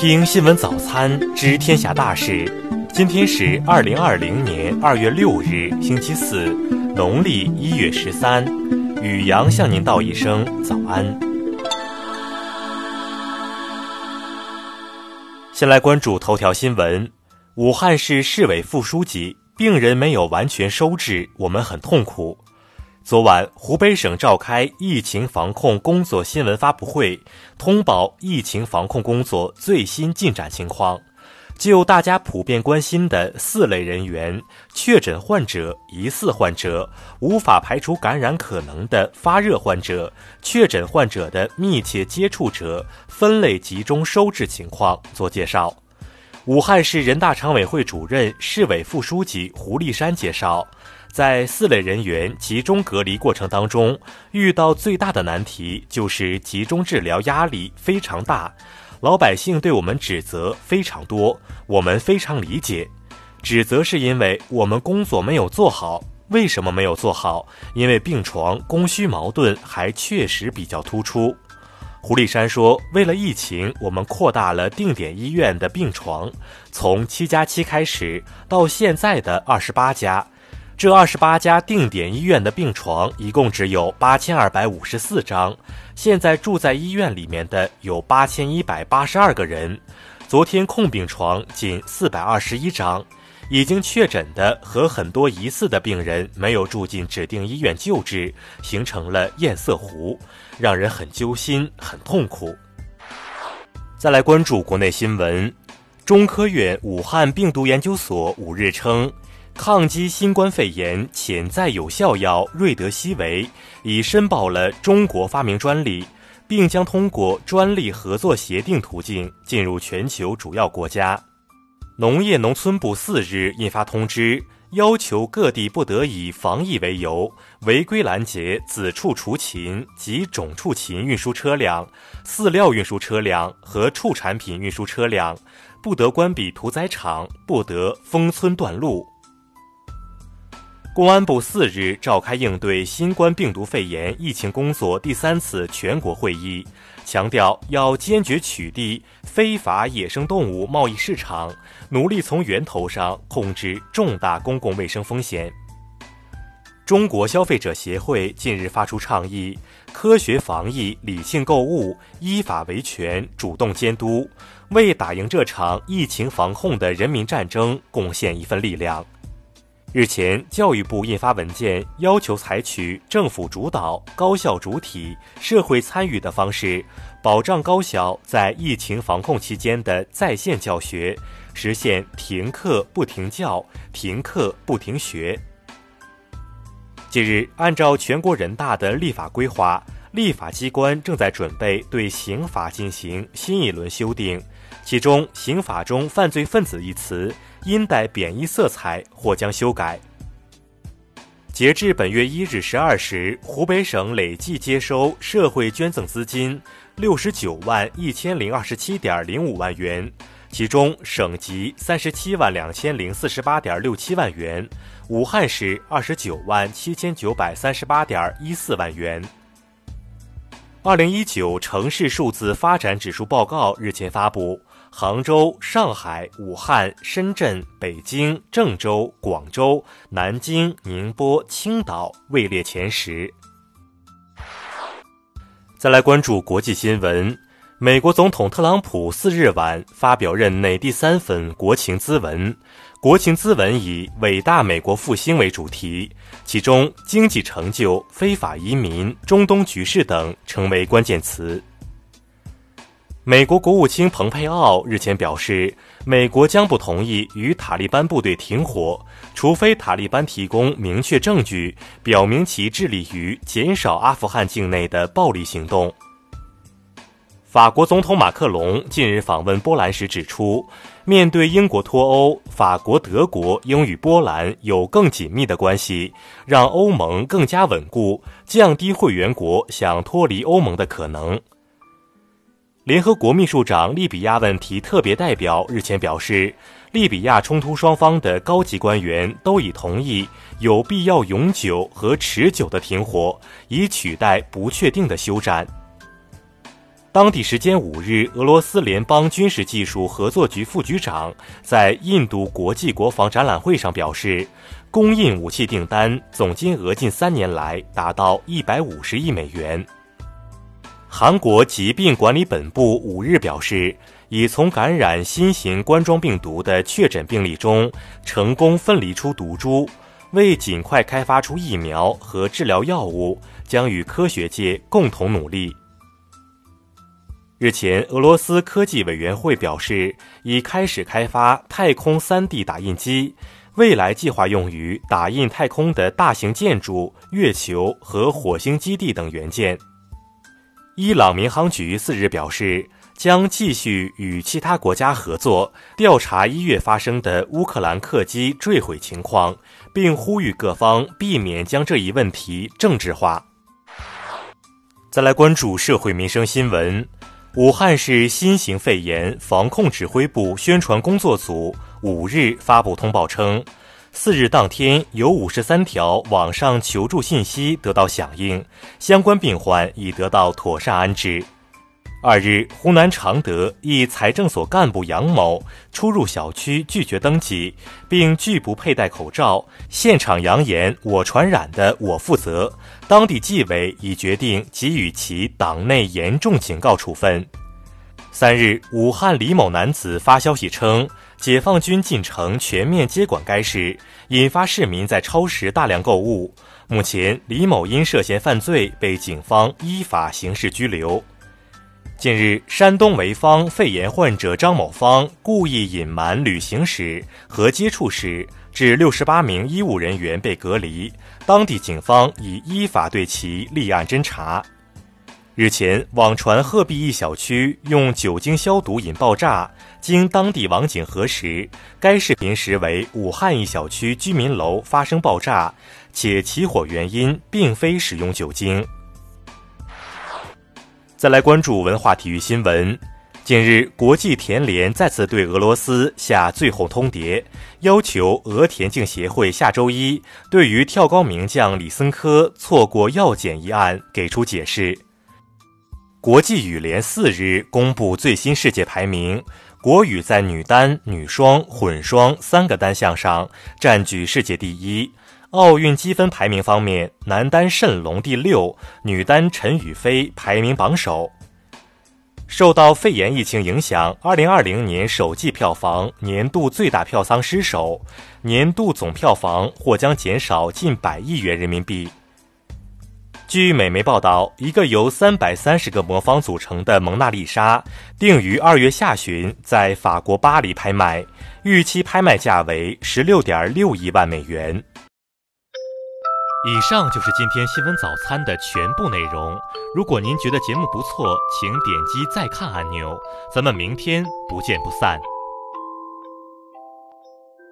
听新闻早餐知天下大事。今天是二零二零年二月六日，星期四，农历一月十三。雨阳向您道一声早安。先来关注头条新闻：武汉市市委副书记，病人没有完全收治，我们很痛苦。昨晚，湖北省召开疫情防控工作新闻发布会，通报疫情防控工作最新进展情况。就大家普遍关心的四类人员：确诊患者、疑似患者、无法排除感染可能的发热患者、确诊患者的密切接触者，分类集中收治情况做介绍。武汉市人大常委会主任、市委副书记胡立山介绍。在四类人员集中隔离过程当中，遇到最大的难题就是集中治疗压力非常大，老百姓对我们指责非常多，我们非常理解。指责是因为我们工作没有做好，为什么没有做好？因为病床供需矛盾还确实比较突出。胡立山说，为了疫情，我们扩大了定点医院的病床，从七加七开始到现在的二十八家。这二十八家定点医院的病床一共只有八千二百五十四张，现在住在医院里面的有八千一百八十二个人，昨天空病床仅四百二十一张，已经确诊的和很多疑似的病人没有住进指定医院救治，形成了堰塞湖，让人很揪心、很痛苦。再来关注国内新闻，中科院武汉病毒研究所五日称。抗击新冠肺炎潜在有效药瑞德西韦已申报了中国发明专利，并将通过专利合作协定途径进入全球主要国家。农业农村部四日印发通知，要求各地不得以防疫为由违规拦截子畜畜禽及种畜禽运输车辆、饲料运输车辆和畜产品运输车辆，不得关闭屠宰场，不得封村断路。公安部四日召开应对新冠病毒肺炎疫情工作第三次全国会议，强调要坚决取缔非法野生动物贸易市场，努力从源头上控制重大公共卫生风险。中国消费者协会近日发出倡议：科学防疫、理性购物、依法维权、主动监督，为打赢这场疫情防控的人民战争贡献一份力量。日前，教育部印发文件，要求采取政府主导、高校主体、社会参与的方式，保障高校在疫情防控期间的在线教学，实现停课不停教、停课不停学。近日，按照全国人大的立法规划，立法机关正在准备对刑法进行新一轮修订，其中“刑法中犯罪分子”一词。因带贬义色彩或将修改。截至本月一日十二时，湖北省累计接收社会捐赠资金六十九万一千零二十七点零五万元，其中省级三十七万两千零四十八点六七万元，武汉市二十九万七千九百三十八点一四万元。二零一九城市数字发展指数报告日前发布。杭州、上海、武汉、深圳、北京、郑州、广州、南京、宁波、青岛位列前十。再来关注国际新闻，美国总统特朗普四日晚发表任内第三份国情咨文，国情咨文以“伟大美国复兴”为主题，其中经济成就、非法移民、中东局势等成为关键词。美国国务卿蓬佩奥日前表示，美国将不同意与塔利班部队停火，除非塔利班提供明确证据，表明其致力于减少阿富汗境内的暴力行动。法国总统马克龙近日访问波兰时指出，面对英国脱欧，法国、德国应与波兰有更紧密的关系，让欧盟更加稳固，降低会员国想脱离欧盟的可能。联合国秘书长利比亚问题特别代表日前表示，利比亚冲突双方的高级官员都已同意有必要永久和持久的停火，以取代不确定的休战。当地时间五日，俄罗斯联邦军事技术合作局副局长在印度国际国防展览会上表示，供应武器订单总金额近三年来达到一百五十亿美元。韩国疾病管理本部五日表示，已从感染新型冠状病毒的确诊病例中成功分离出毒株，为尽快开发出疫苗和治疗药物，将与科学界共同努力。日前，俄罗斯科技委员会表示，已开始开发太空 3D 打印机，未来计划用于打印太空的大型建筑、月球和火星基地等元件。伊朗民航局四日表示，将继续与其他国家合作调查一月发生的乌克兰客机坠毁情况，并呼吁各方避免将这一问题政治化。再来关注社会民生新闻。武汉市新型肺炎防控指挥部宣传工作组五日发布通报称，四日当天有五十三条网上求助信息得到响应，相关病患已得到妥善安置。二日，湖南常德一财政所干部杨某出入小区拒绝登记，并拒不佩戴口罩，现场扬言“我传染的，我负责”。当地纪委已决定给予其党内严重警告处分。三日，武汉李某男子发消息称，解放军进城全面接管该市，引发市民在超市大量购物。目前，李某因涉嫌犯罪被警方依法刑事拘留。近日，山东潍坊肺炎患者张某芳故意隐瞒旅行史和接触史，致六十八名医务人员被隔离。当地警方已依法对其立案侦查。日前，网传鹤壁一小区用酒精消毒引爆炸，经当地网警核实，该视频实为武汉一小区居民楼发生爆炸，且起火原因并非使用酒精。再来关注文化体育新闻。近日，国际田联再次对俄罗斯下最后通牒，要求俄田径协会下周一对于跳高名将李森科错过药检一案给出解释。国际羽联四日公布最新世界排名，国羽在女单、女双、混双三个单项上占据世界第一。奥运积分排名方面，男单谌龙第六，女单陈雨菲排名榜首。受到肺炎疫情影响，二零二零年首季票房年度最大票仓失守，年度总票房或将减少近百亿元人民币。据美媒报道，一个由三百三十个魔方组成的蒙娜丽莎定于二月下旬在法国巴黎拍卖，预期拍卖价为十六点六亿万美元。以上就是今天新闻早餐的全部内容。如果您觉得节目不错，请点击再看按钮。咱们明天不见不散。